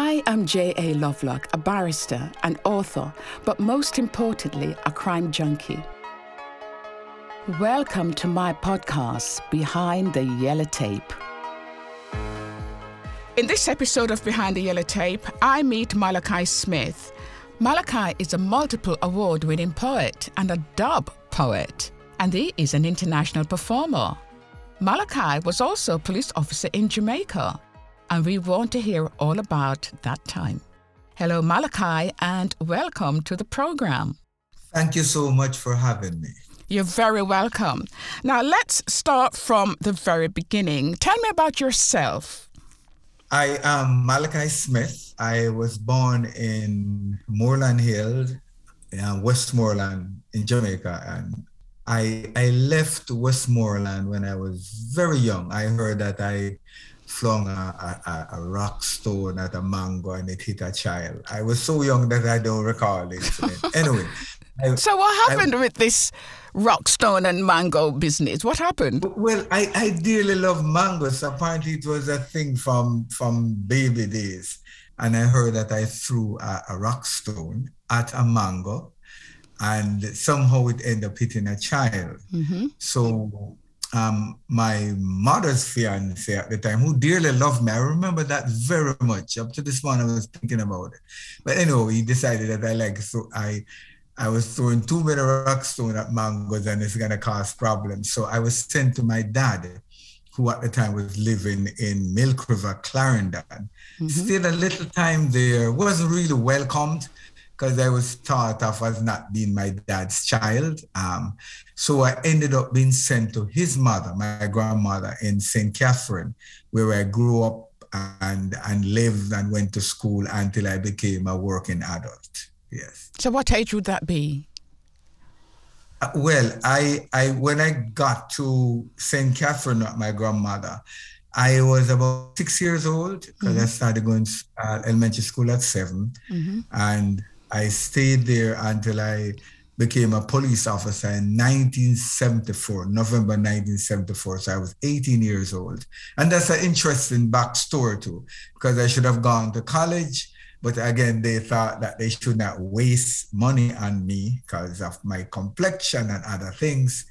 I am J.A. Lovelock, a barrister, an author, but most importantly, a crime junkie. Welcome to my podcast, Behind the Yellow Tape. In this episode of Behind the Yellow Tape, I meet Malachi Smith. Malachi is a multiple award winning poet and a dub poet, and he is an international performer. Malachi was also a police officer in Jamaica, and we want to hear all about that time. Hello, Malachi, and welcome to the program. Thank you so much for having me. You're very welcome. Now, let's start from the very beginning. Tell me about yourself. I am Malachi Smith. I was born in Moreland Hill, uh, Westmoreland in Jamaica, and I I left Westmoreland when I was very young. I heard that I flung a, a, a, rock stone at a mango and it hit a child. I was so young that I don't recall it. anyway. I, so what happened I, with this rock stone and mango business? What happened? Well, I, I dearly love mangoes. Apparently it was a thing from from baby days. And I heard that I threw a, a rock stone at a mango and somehow it ended up hitting a child. Mm-hmm. So um, my mother's fiance at the time, who dearly loved me. I remember that very much. Up to this morning, I was thinking about it. But anyway, he decided that I like so I I was throwing too many rock stone at mangoes and it's gonna cause problems. So I was sent to my dad, who at the time was living in Milk River, Clarendon. Mm-hmm. Stayed a little time there, wasn't really welcomed because I was thought of as not being my dad's child. Um, so I ended up being sent to his mother, my grandmother in St. Catherine, where I grew up and and lived and went to school until I became a working adult. Yes. So what age would that be? Uh, well, I I when I got to St. Catherine, my grandmother, I was about six years old because mm-hmm. I started going to uh, elementary school at 7 mm-hmm. and I stayed there until I became a police officer in 1974, November 1974. So I was 18 years old. And that's an interesting backstory too, because I should have gone to college. But again, they thought that they should not waste money on me because of my complexion and other things.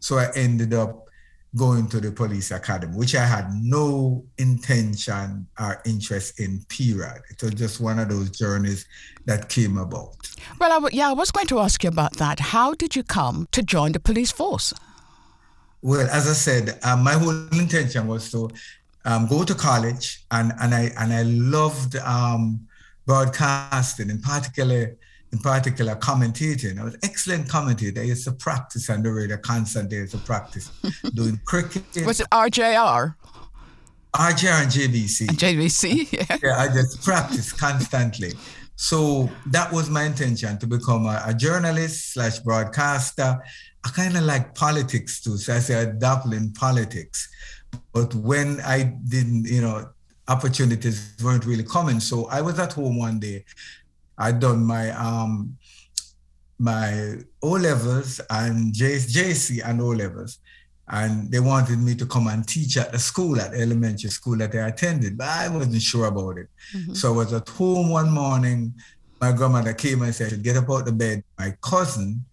So I ended up going to the police academy, which I had no intention or interest in, period. It was just one of those journeys that came about. Well, I w- yeah, I was going to ask you about that. How did you come to join the police force? Well, as I said, um, my whole intention was to um, go to college, and, and I and I loved um, broadcasting, in particular in particular commentating. I was excellent commentator. I used to practice on the radio constantly. I used to practice doing cricket. Was it RJR? RJR and JBC. And JBC, yeah. Yeah, I just practiced constantly. So that was my intention to become a, a journalist slash broadcaster. I kind of like politics too. So I say I dabble in politics. But when I didn't, you know, opportunities weren't really coming. So I was at home one day I'd done my um my O levels and JC and O levels, and they wanted me to come and teach at the school, at the elementary school that I attended, but I wasn't sure about it. Mm-hmm. So I was at home one morning. My grandmother came and said, "Get up out the bed." My cousin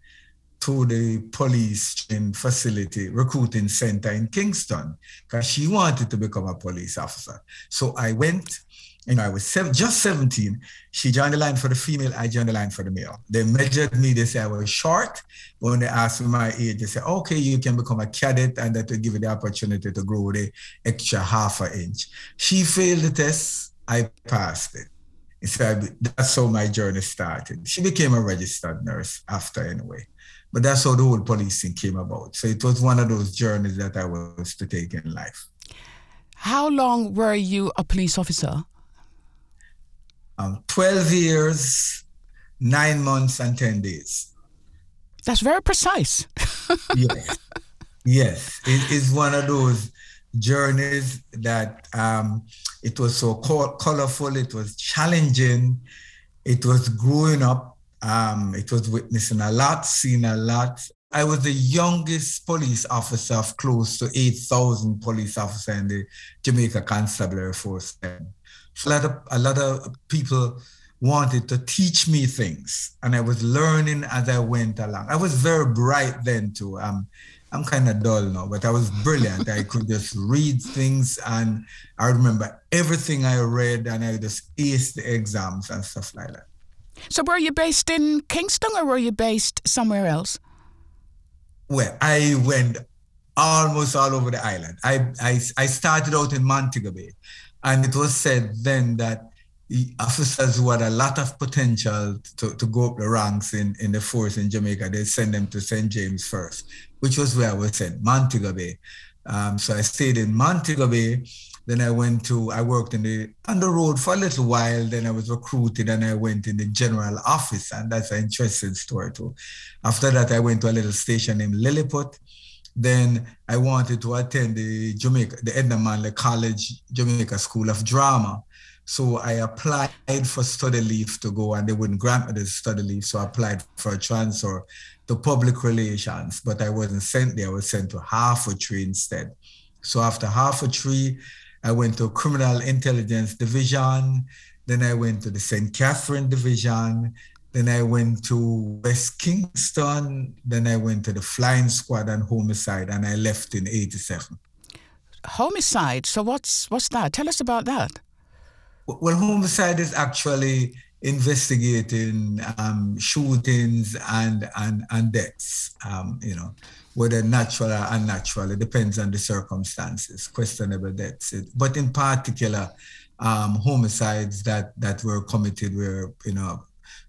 to the police training facility recruiting center in Kingston because she wanted to become a police officer. So I went you know, I was just 17. She joined the line for the female, I joined the line for the male. They measured me, they said I was short. When they asked me my age, they said, okay, you can become a cadet and that will give you the opportunity to grow the extra half an inch. She failed the test, I passed it. So that's how my journey started. She became a registered nurse after anyway. But that's how the whole policing came about. So it was one of those journeys that I was to take in life. How long were you a police officer? Um, 12 years, nine months, and 10 days. That's very precise. yes. Yes. It is one of those journeys that um, it was so colorful, it was challenging, it was growing up, um, it was witnessing a lot, seeing a lot, I was the youngest police officer of close to 8,000 police officers in the Jamaica Constabulary Force. So a lot of, a lot of people wanted to teach me things, and I was learning as I went along. I was very bright then too. Um, I'm kind of dull now, but I was brilliant. I could just read things, and I remember everything I read, and I just aced the exams and stuff like that. So, were you based in Kingston, or were you based somewhere else? Well, I went almost all over the island. I I, I started out in Montego Bay, and it was said then that officers who had a lot of potential to, to go up the ranks in, in the force in Jamaica, they send them to St. James first, which was where I was sent, Montego Bay. Um, so I stayed in Montego Bay. Then I went to, I worked in the on the road for a little while. Then I was recruited and I went in the general office, and that's an interesting story too. After that, I went to a little station named Lilliput. Then I wanted to attend the Jamaica, the Edna Manley College Jamaica School of Drama. So I applied for study leave to go and they wouldn't grant me the study leave. So I applied for a transfer to public relations, but I wasn't sent there. I was sent to Half Way Tree instead. So after Half Way Tree, I went to criminal intelligence division. Then I went to the St. Catherine division. Then I went to West Kingston. Then I went to the flying squad and homicide and I left in 87. Homicide. So what's what's that? Tell us about that. Well, homicide is actually investigating um, shootings and and and deaths. Um, you know, whether natural or unnatural, it depends on the circumstances. Questionable deaths, but in particular, um, homicides that that were committed where you know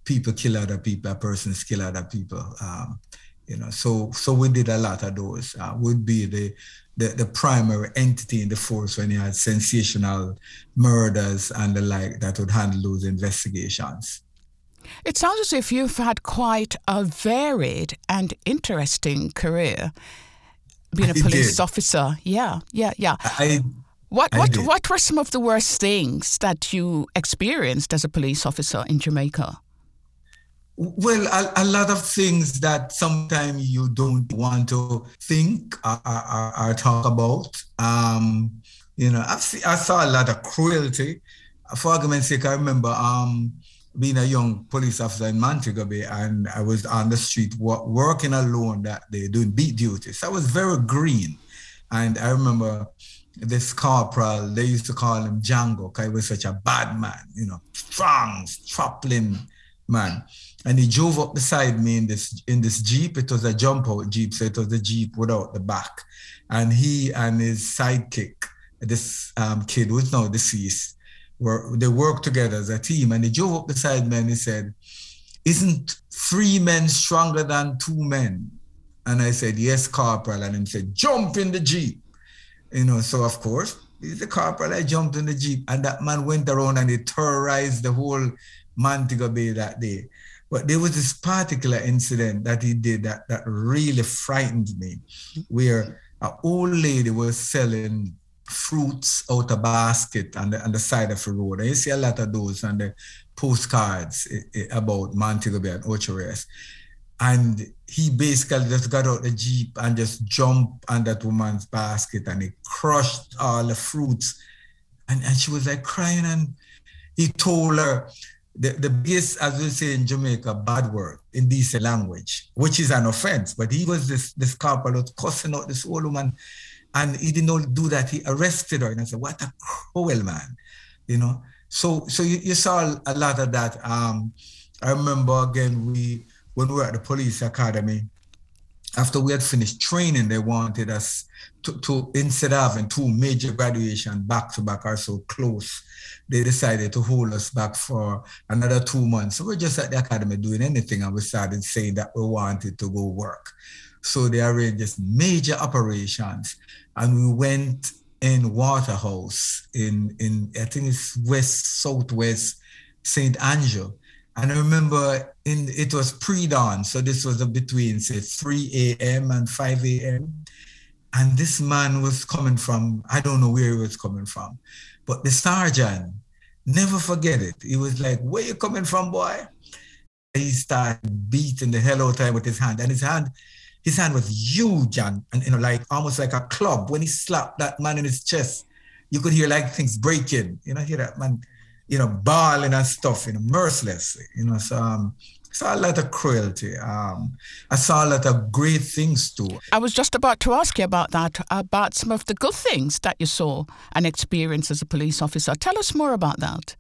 people kill other people, persons kill other people. Um, you know, so so we did a lot of those. Uh, would be the the, the primary entity in the force when you had sensational murders and the like that would handle those investigations. It sounds as if you've had quite a varied and interesting career being a I police did. officer. Yeah, yeah, yeah. I, what what what were some of the worst things that you experienced as a police officer in Jamaica? Well, a, a, lot of things that sometimes you don't want to think or, or, or talk about. Um, you know, I've see, I saw a lot of cruelty. For argument's sake, I remember um, being a young police officer in Montego Bay, and I was on the street working alone that day doing beat duties. I was very green, and I remember this corporal. They used to call him Django because he was such a bad man. You know, strong, strapping man and he drove up beside me in this in this jeep. It was a jump out jeep, so it was a jeep without the back. And he and his sidekick, this um, kid who's now deceased, were they worked together as a team. And he drove up beside me and he said, "Isn't three men stronger than two men?" And I said, "Yes, corporal." And he said, "Jump in the jeep." You know, so of course he's the corporal. I jumped in the jeep, and that man went around and he terrorized the whole Montego Bay that day. But there was this particular incident that he did that, that really frightened me, where an old lady was selling fruits out a basket on the, on the side of the road. And you see a lot of those on the postcards eh, eh, about Montego Bay and Ocho Rios. And he basically just got out the Jeep and just jumped on that woman's basket and he crushed all the fruits. And, and she was like crying and he told her, the, the biggest, as we say in Jamaica, bad word in decent language, which is an offense. But he was this this corporal cussing out this old woman, and he did not do that. He arrested her, and I said, "What a cruel man," you know. So so you, you saw a lot of that. Um, I remember again we when we were at the police academy, after we had finished training, they wanted us to, to instead of having two major graduation back to back or so close they decided to hold us back for another two months. So we're just at the academy doing anything, and we started saying that we wanted to go work. So they arranged this major operations, and we went in Waterhouse in in I think it's west southwest Saint Andrew. And I remember in it was pre-dawn, so this was between say 3 a.m. and 5 a.m. And this man was coming from, I don't know where he was coming from, but the sergeant, never forget it. He was like, Where you coming from, boy? He started beating the hell out of him with his hand. And his hand, his hand was huge and, and you know, like almost like a club. When he slapped that man in his chest, you could hear like things breaking. You know, hear that man, you know, bawling and stuff, you know, mercilessly. You know, so um, saw a lot of cruelty. Um, I saw a lot of great things too. I was just about to ask you about that, about some of the good things that you saw and experienced as a police officer. Tell us more about that.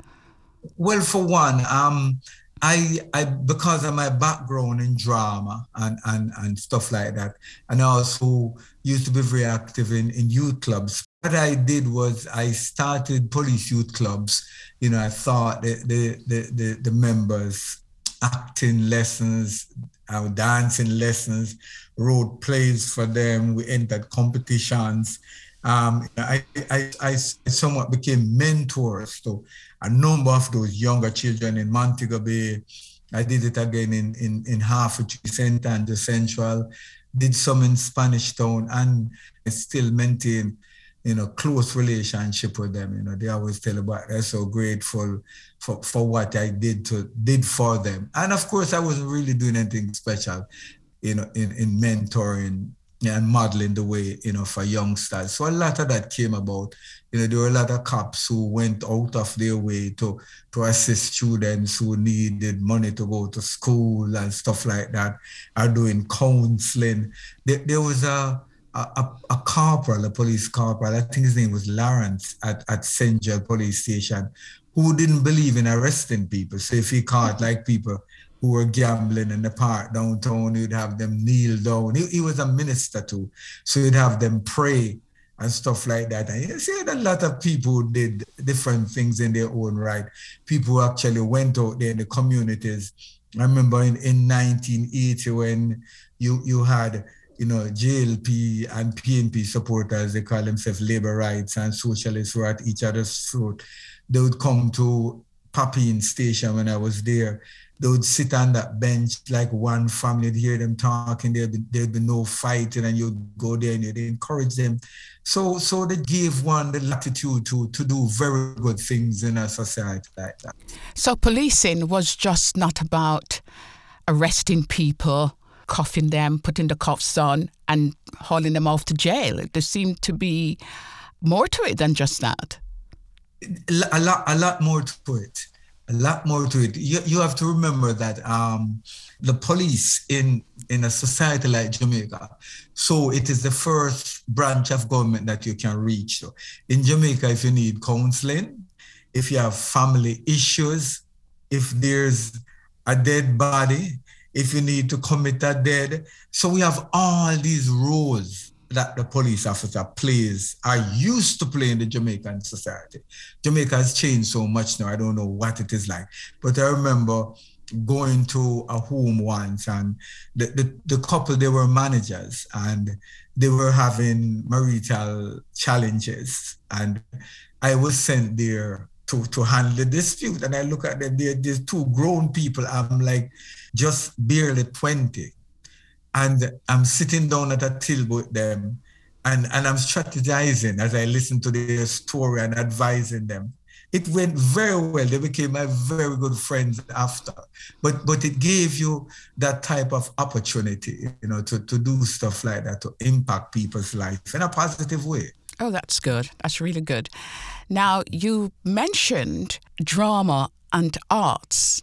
Well, for one, um, I, I because of my background in drama and, and, and stuff like that, and I also used to be very active in, in youth clubs. What I did was I started police youth clubs. You know, I thought the the the, the, the members acting lessons, our dancing lessons, wrote plays for them. We entered competitions. Um, I, I, I somewhat became mentors to a number of those younger children in Montego Bay. I did it again in, in, in Hertfordshire Center and the Central, did some in Spanish Town, and I still maintain you know, close relationship with them. You know, they always tell about they're so grateful for, for what I did to did for them. And of course I wasn't really doing anything special, you know, in, in mentoring and modeling the way, you know, for youngsters. So a lot of that came about. You know, there were a lot of cops who went out of their way to to assist students who needed money to go to school and stuff like that, are doing counseling. There, there was a a, a, corporal, a police corporal, I think his name was Lawrence at, at St. Joe Police Station, who didn't believe in arresting people. So if he caught like people who were gambling in the park downtown, he'd have them kneel down. He, he was a minister too. So he'd have them pray and stuff like that. And you see a lot of people did different things in their own right. People actually went out there in the communities. I remember in, in 1980 when you you had you know, JLP and PNP supporters, they call themselves labor rights and socialists were at each other's throat. They would come to Papine station when I was there. They would sit on that bench like one family, you'd hear them talking, there'd be, there'd be no fighting, and you'd go there and you'd encourage them. So so they gave one the latitude to to do very good things in a society like that. So policing was just not about arresting people cuffing them, putting the cuffs on, and hauling them off to jail. There seemed to be more to it than just that. A lot, a lot more to it. A lot more to it. You, you have to remember that um, the police in in a society like Jamaica, so it is the first branch of government that you can reach. So in Jamaica, if you need counseling, if you have family issues, if there's a dead body, if you need to commit a dead. So we have all these roles that the police officer plays, are used to play in the Jamaican society. Jamaica has changed so much now, I don't know what it is like. But I remember going to a home once and the, the, the couple, they were managers and they were having marital challenges. And I was sent there to, to handle the dispute. And I look at them, they're, they're two grown people. I'm like, just barely 20. And I'm sitting down at a table with them and, and I'm strategizing as I listen to their story and advising them. It went very well. They became my very good friends after. But but it gave you that type of opportunity, you know, to, to do stuff like that, to impact people's life in a positive way. Oh, that's good. That's really good. Now, you mentioned drama and arts.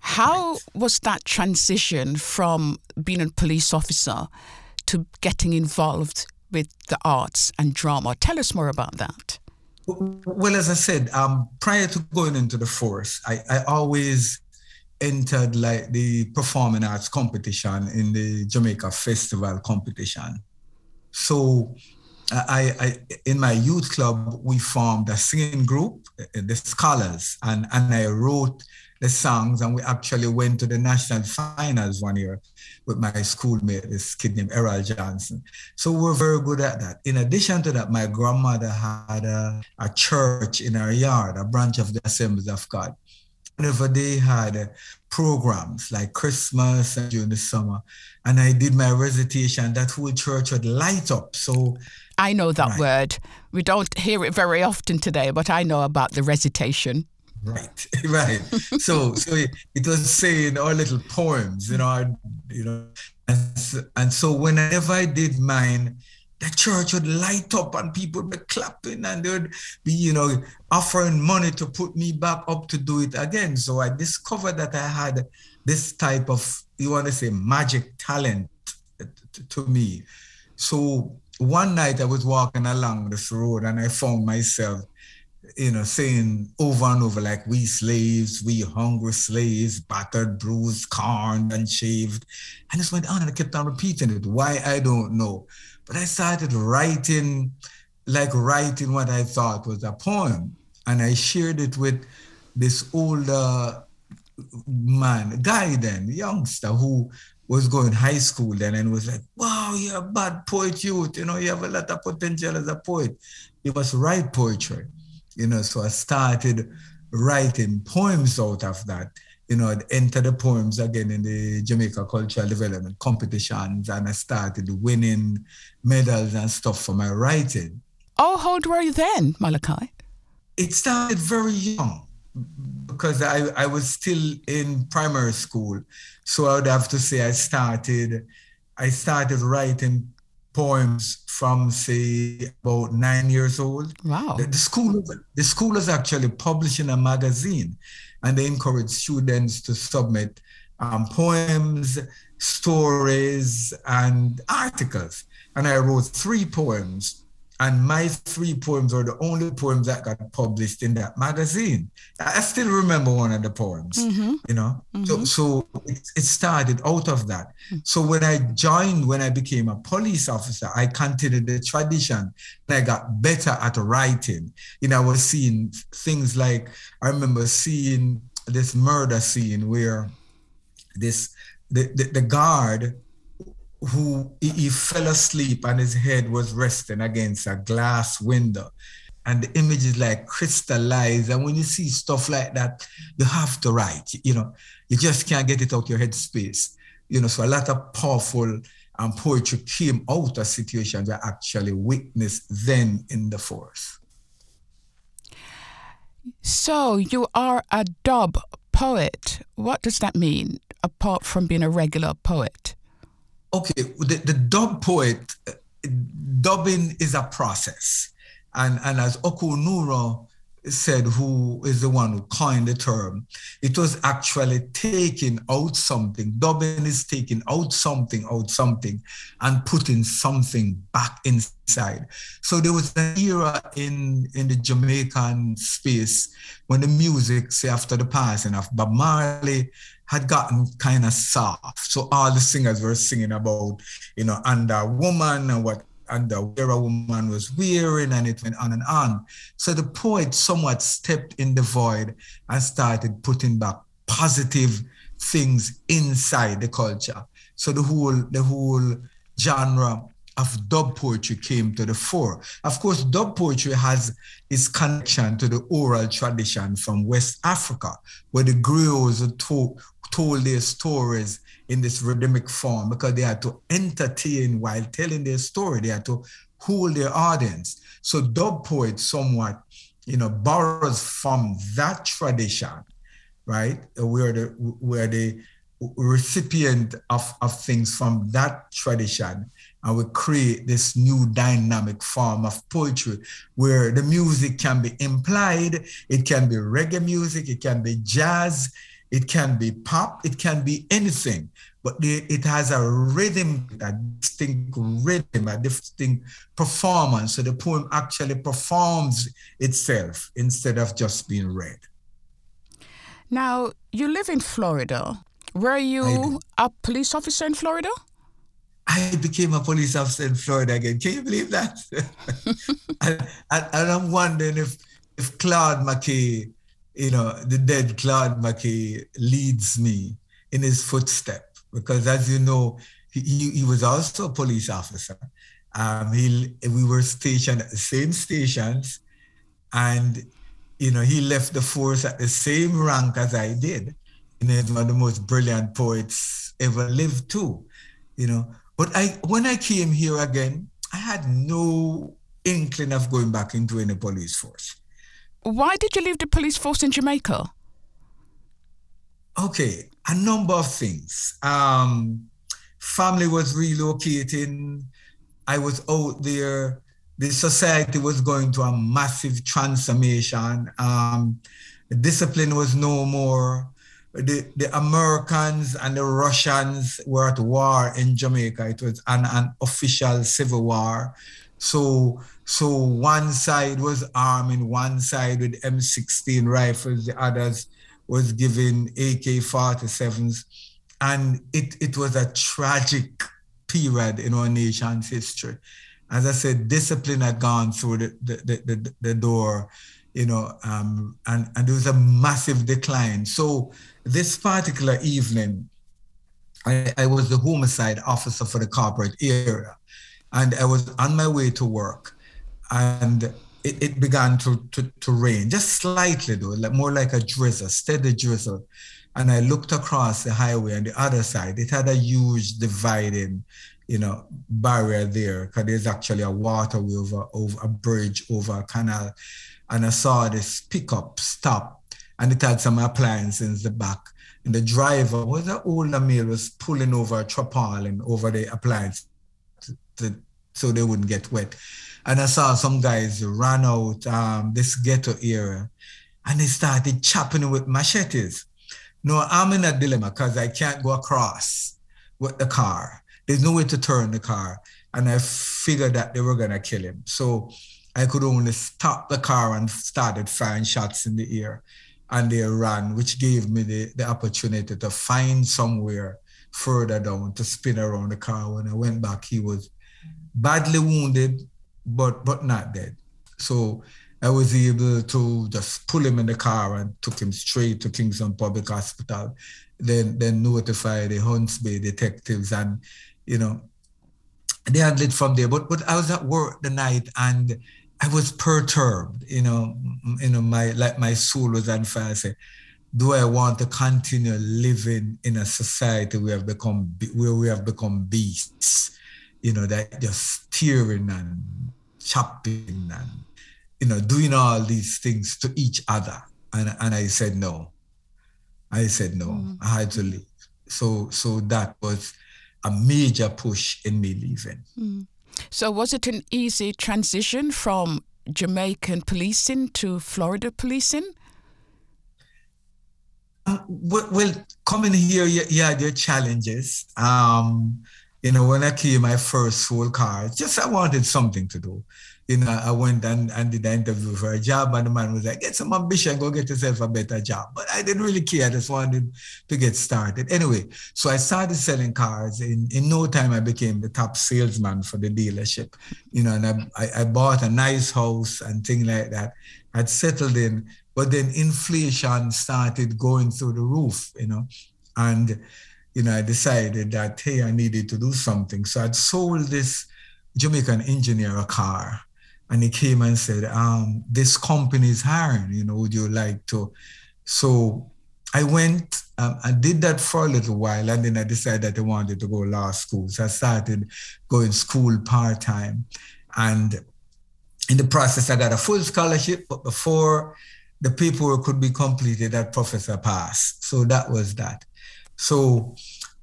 How was that transition from being a police officer to getting involved with the arts and drama? Tell us more about that. Well, as I said, um, prior to going into the force, I, I always entered like the performing arts competition in the Jamaica Festival competition. So I, I, in my youth club, we formed a singing group, uh, uh, the Scholars, and, and I wrote the songs, and we actually went to the national finals one year with my schoolmate, this kid named Errol Johnson. So we're very good at that. In addition to that, my grandmother had a, a church in her yard, a branch of the Assemblies of God. Whenever they had uh, programs like Christmas and during the summer, and I did my recitation, that whole church would light up. So I know that right. word. We don't hear it very often today, but I know about the recitation. Right, right. so, so it was saying our little poems, you know, our, you know, And, and so whenever I did mine, the church would light up and people would be clapping and they would be, you know, offering money to put me back up to do it again. So I discovered that I had this type of, you want to say, magic talent to, to me. So one night I was walking along this road and I found myself, you know, saying over and over, like, we slaves, we hungry slaves, battered, bruised, corned, and shaved. And this went on and I kept on repeating it. Why? I don't know. But I started writing, like writing what I thought was a poem. And I shared it with this older man, guy then, youngster who was going high school then and was like, wow, you're a bad poet youth. You know, you have a lot of potential as a poet. You must write poetry. You know, so I started writing poems out of that you know, I'd enter the poems again in the Jamaica Cultural Development competitions and I started winning medals and stuff for my writing. Oh, how old were you then, Malachi? It started very young because I, I was still in primary school. So I would have to say I started I started writing poems from say about nine years old. Wow. The, the school the school was actually publishing a magazine and they encourage students to submit um, poems, stories, and articles. And I wrote three poems, and my three poems were the only poems that got published in that magazine. I still remember one of the poems, mm-hmm. you know. Mm-hmm. So, so it, it, started out of that. So when I joined, when I became a police officer, I continued the tradition, and I got better at writing. You know, I was seeing things like I remember seeing this murder scene where this the, the, the guard who he, fell asleep and his head was resting against a glass window. And the image is like crystallized. And when you see stuff like that you have to write you know. You just can't get it out of your head space you know so a lot of powerful um, poetry came out of situations I actually witnessed then in the forest so you are a dub poet. What does that mean, apart from being a regular poet? Okay, the, the dub poet, dubbing is a process. And, and as Oku Onuora said, who is the one who coined the term, it was actually taking out something. Dubbing is taking out something, out something, and putting something back inside. So there was an era in, in the Jamaican space when the music, say after the passing of Bob Marley, had gotten kind of soft. So all the singers were singing about, you know, under woman and what underwear a woman was wearing, and it went on and on. So the poet somewhat stepped in the void and started putting back positive things inside the culture. So the whole the whole genre of dub poetry came to the fore. Of course, dub poetry has its connection to the oral tradition from West Africa, where the griots told, their stories in this rhythmic form because they had to entertain while telling their story. They had to hold their audience. So dub poets somewhat, you know, borrows from that tradition, right? Where the where the recipient of, of things from that tradition and we create this new dynamic form of poetry where the music can be implied it can be reggae music it can be jazz it can be pop, it can be anything, but it has a rhythm, a distinct rhythm, a distinct performance. So the poem actually performs itself instead of just being read. Now, you live in Florida. Were you a police officer in Florida? I became a police officer in Florida again. Can you believe that? and, and, and, I'm wondering if if Claude McKay you know, the dead Claude McKay leads me in his footstep because, as you know, he, he was also a police officer. Um, he, we were stationed at the same stations, and you know, he left the force at the same rank as I did. You know, he's one of the most brilliant poets ever lived too. You know, but I when I came here again, I had no inkling of going back into any police force. Why did you leave the police force in Jamaica? Okay, a number of things. Um, family was relocating. I was out there. The society was going to a massive transformation. Um, discipline was no more. The, the Americans and the Russians were at war in Jamaica. It was an, an official civil war. So so one side was arming one side with M16 rifles, the others was given AK-47s. And it, it was a tragic period in our nation's history. As I said, discipline had gone through the, the, the, the door, you know, um, and, and there was a massive decline. So this particular evening, I, I was the homicide officer for the corporate area and I was on my way to work and it, it began to, to, to rain, just slightly though, like more like a drizzle, steady drizzle. And I looked across the highway on the other side. It had a huge dividing, you know, barrier there because there's actually a waterway over, over a bridge over a canal. And I saw this pickup stop and it had some appliances in the back. And the driver was an older male was pulling over a tarpaulin over the appliance to, so they wouldn't get wet. And I saw some guys run out um, this ghetto area and they started chopping with machetes. No, I'm in a dilemma because I can't go across with the car. There's no way to turn the car. And I figured that they were going to kill him. So I could only stop the car and started firing shots in the air. And they ran, which gave me the, the opportunity to find somewhere further down to spin around the car. When I went back, he was badly wounded, but but not dead. So I was able to just pull him in the car and took him straight to Kingston Public Hospital. Then then notify the Hunts Bay detectives and you know they handled it from there. But but I was at work the night and I was perturbed. You know, you know my like my soul was on fire. I said, do I want to continue living in a society where have become where we have become beasts? You know, that just tearing and chopping and you know doing all these things to each other and and i said no i said no mm. i had to leave so so that was a major push in me leaving mm. so was it an easy transition from jamaican policing to florida policing uh, well, well, coming here, yeah, yeah, there are challenges. Um, you know, when I came my first full car, just I wanted something to do. You know, I went and, and did an interview for a job, and the man was like, get some ambition, go get yourself a better job. But I didn't really care. I just wanted to get started. Anyway, so I started selling cars. In, in no time, I became the top salesman for the dealership. You know, and I, I, I bought a nice house and things like that. I'd settled in, but then inflation started going through the roof, you know, and you know, I decided that, hey, I needed to do something. So I'd sold this Jamaican engineer a car. And he came and said, um, this company is hiring, you know, would you like to? So I went, um, I did that for a little while, and then I decided that I wanted to go law school. So I started going school part-time. And in the process, I got a full scholarship, but before the paperwork could be completed, that professor passed. So that was that. So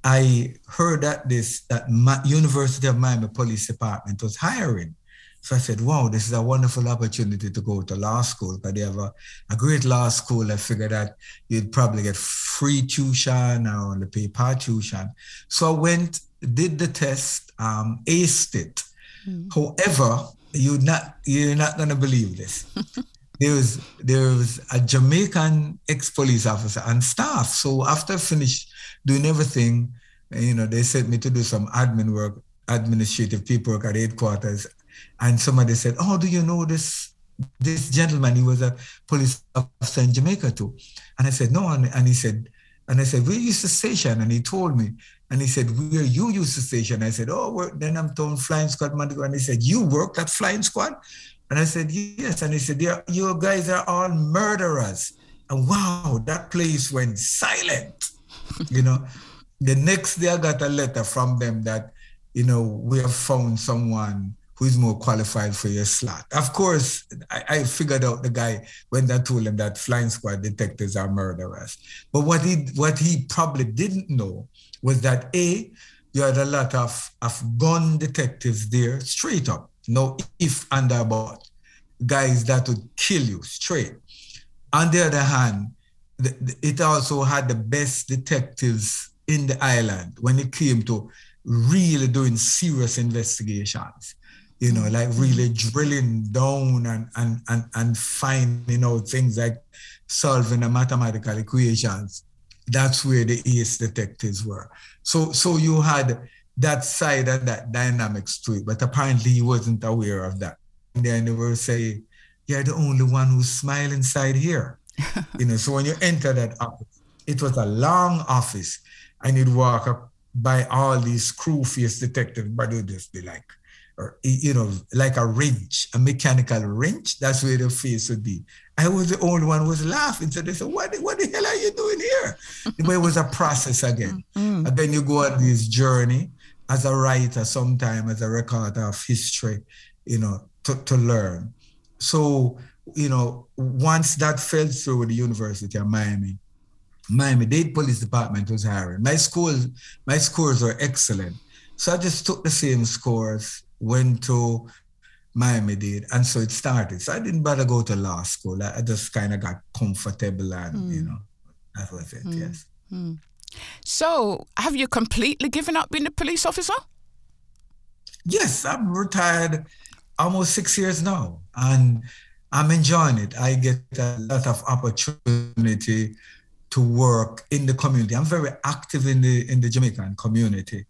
I heard that this that University of Miami Police Department was hiring. So I said, wow, this is a wonderful opportunity to go to law school because they have a, a great law school. I figured that you'd probably get free tuition or only pay part tuition. So I went, did the test, um, aced it. Mm. However, you're not you're not gonna believe this. there was there was a Jamaican ex-police officer and staff. So after I finished doing everything. You know, they sent me to do some admin work, administrative paperwork at headquarters. And somebody said, Oh, do you know this this gentleman? He was a police officer in Jamaica too. And I said, No. And, and he said, and I said, Where you used to station? And he told me. And he said, Where you used to station? I said, Oh, then I'm told Flying Squad. And he said, You worked at Flying Squad? And I said, Yes. And he said, You guys are all murderers. And wow, that place went silent you know, the next day I got a letter from them that, you know, we have found someone who is more qualified for your slot. Of course, I, I, figured out the guy when I told him that flying squad detectives are murderers. But what he what he probably didn't know was that A, you had a lot of, of gun detectives there, straight up. No if and about. Guys that would kill you straight. On the other hand, it also had the best detectives in the island when it came to really doing serious investigations you know, like mm-hmm. really drilling down and and and, and finding out things like solving the mathematical equations. That's where the ace detectives were. So so you had that side and that dynamics to it, but apparently he wasn't aware of that. And then they were saying, You're the only one who's smiling inside here. You know, so when you enter that office, it was a long office, and you'd walk up by all these crew face detectives, but it would just be like, or you know, like a wrench, a mechanical wrench. That's where the face would be. I was the only one who was laughing. So they said, "What? What the hell are you doing here?" but it was a process again. Mm-hmm. And then you go on this journey as a writer, sometime as a recorder of history, you know, to, to learn. So you know, once that fell through with the University of Miami, Miami Dade Police Department was hiring. My school, my scores were excellent. So I just took the same scores went to Miami Dade, and so it started. So I didn't bother go to law school. I, just kind of got comfortable, and mm. you know, that was it. Mm. Yes. Mm. So, have you completely given up being a police officer? Yes, I'm retired almost six years now, and I'm enjoying it. I get a lot of opportunity to work in the community. I'm very active in the in the Jamaican community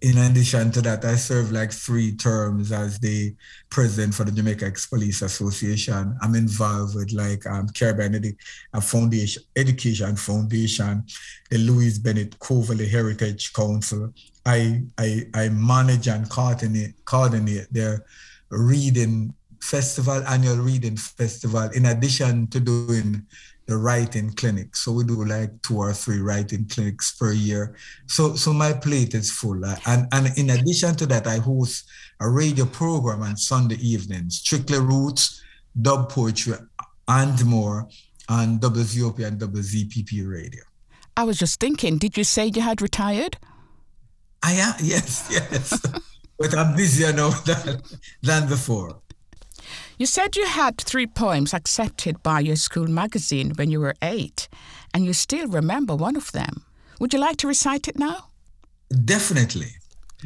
in addition to that, I served like three terms as the president for the Jamaica Ex-Police Association. I'm involved with like um, Caribbean Edu- Foundation, Education Foundation, the Louise Bennett Coverley Heritage Council. I, I, I manage and coordinate, coordinate their reading festival, annual reading festival, in addition to doing the writing clinic. So we do like two or three writing clinics per year. So so my plate is full. Uh, and and in addition to that, I host a radio program on Sunday evenings, Strictly Roots, dub poetry, and more on WZOP and WZPP radio. I was just thinking, did you say you had retired? I am, yes, yes. but I'm busier now than, than before. You said you had three poems accepted by your school magazine when you were eight, and you still remember one of them. Would you like to recite it now? Definitely.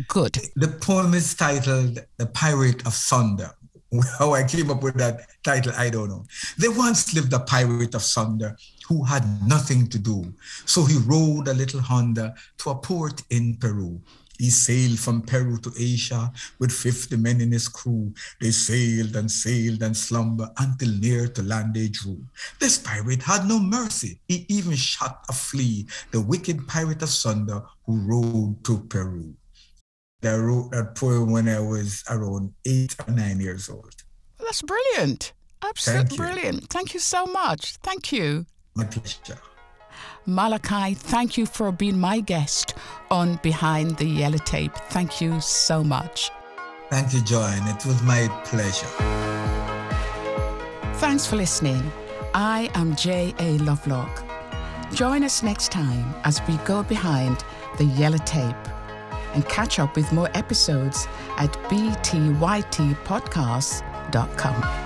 Good. The poem is titled The Pirate of Sonder. How I came up with that title, I don't know. There once lived a pirate of Sonder who had nothing to do. So he rode a little Honda to a port in Peru. He sailed from Peru to Asia with 50 men in his crew. They sailed and sailed and slumbered until near to land they drew. This pirate had no mercy. He even shot a flea, the wicked pirate asunder who rode to Peru. I wrote that poem when I was around eight or nine years old. That's brilliant. Absolutely Thank brilliant. Thank you so much. Thank you. My pleasure. Malachi, thank you for being my guest on Behind the Yellow Tape. Thank you so much. Thank you, Joanne. It was my pleasure. Thanks for listening. I am J.A. Lovelock. Join us next time as we go behind the yellow tape and catch up with more episodes at btytpodcast.com.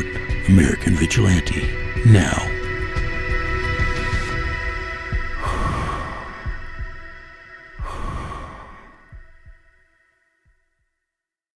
Vigilante now.